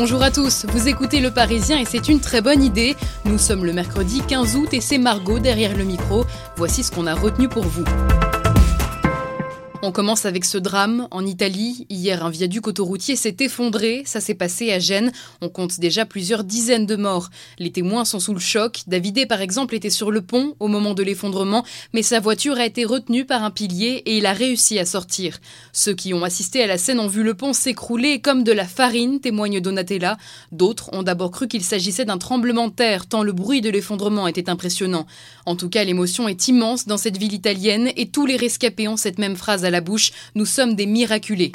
Bonjour à tous, vous écoutez Le Parisien et c'est une très bonne idée. Nous sommes le mercredi 15 août et c'est Margot derrière le micro. Voici ce qu'on a retenu pour vous. On commence avec ce drame en Italie. Hier, un viaduc autoroutier s'est effondré. Ça s'est passé à Gênes. On compte déjà plusieurs dizaines de morts. Les témoins sont sous le choc. Davidé, par exemple, était sur le pont au moment de l'effondrement, mais sa voiture a été retenue par un pilier et il a réussi à sortir. Ceux qui ont assisté à la scène ont vu le pont s'écrouler comme de la farine, témoigne Donatella. D'autres ont d'abord cru qu'il s'agissait d'un tremblement de terre, tant le bruit de l'effondrement était impressionnant. En tout cas, l'émotion est immense dans cette ville italienne et tous les rescapés ont cette même phrase la bouche, nous sommes des miraculés.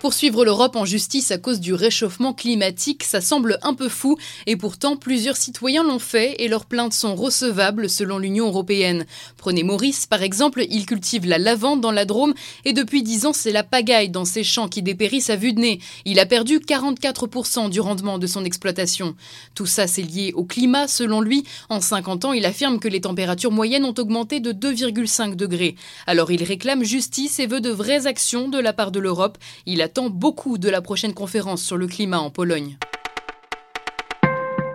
Poursuivre l'Europe en justice à cause du réchauffement climatique, ça semble un peu fou, et pourtant plusieurs citoyens l'ont fait et leurs plaintes sont recevables selon l'Union européenne. Prenez Maurice, par exemple, il cultive la lavande dans la Drôme, et depuis 10 ans c'est la pagaille dans ses champs qui dépérissent à vue de nez. Il a perdu 44% du rendement de son exploitation. Tout ça c'est lié au climat, selon lui. En 50 ans, il affirme que les températures moyennes ont augmenté de 2,5 degrés. Alors il réclame justice et veut de vraies actions de la part de l'Europe. Il attend beaucoup de la prochaine conférence sur le climat en Pologne.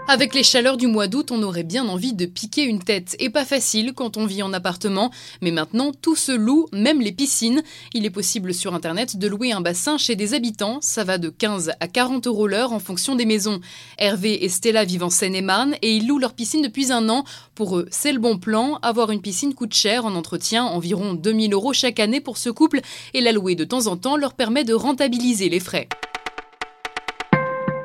Avec les chaleurs du mois d'août, on aurait bien envie de piquer une tête. Et pas facile quand on vit en appartement. Mais maintenant, tout se loue, même les piscines. Il est possible sur Internet de louer un bassin chez des habitants. Ça va de 15 à 40 euros l'heure en fonction des maisons. Hervé et Stella vivent en Seine-et-Marne et ils louent leur piscine depuis un an. Pour eux, c'est le bon plan. Avoir une piscine coûte cher en entretien, environ 2000 euros chaque année pour ce couple. Et la louer de temps en temps leur permet de rentabiliser les frais.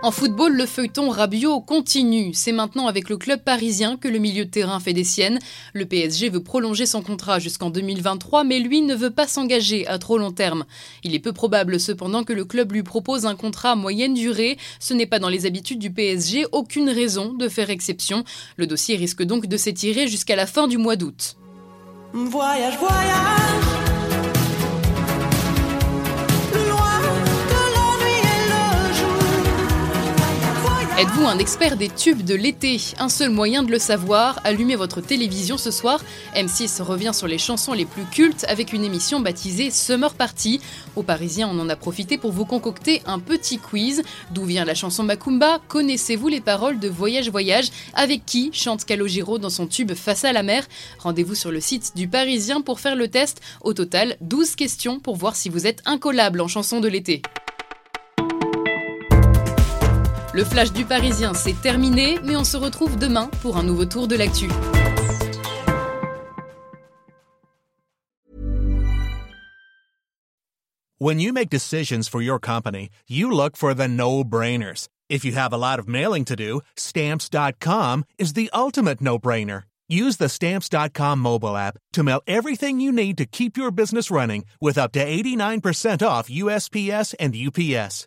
En football, le feuilleton Rabiot continue. C'est maintenant avec le club parisien que le milieu de terrain fait des siennes. Le PSG veut prolonger son contrat jusqu'en 2023, mais lui ne veut pas s'engager à trop long terme. Il est peu probable cependant que le club lui propose un contrat à moyenne durée. Ce n'est pas dans les habitudes du PSG, aucune raison de faire exception. Le dossier risque donc de s'étirer jusqu'à la fin du mois d'août. Voyage, voyage. Êtes-vous un expert des tubes de l'été? Un seul moyen de le savoir, allumez votre télévision ce soir. M6 revient sur les chansons les plus cultes avec une émission baptisée Summer Party. Aux Parisiens, on en a profité pour vous concocter un petit quiz. D'où vient la chanson Macumba Connaissez-vous les paroles de Voyage Voyage? Avec qui chante Calogero dans son tube Face à la mer? Rendez-vous sur le site du Parisien pour faire le test. Au total, 12 questions pour voir si vous êtes incollable en chanson de l'été. Le flash du Parisien, c'est terminé, mais on se retrouve demain pour un nouveau tour de l'actu. When you make decisions for your company, you look for the no-brainers. If you have a lot of mailing to do, stamps.com is the ultimate no-brainer. Use the stamps.com mobile app to mail everything you need to keep your business running with up to 89% off USPS and UPS.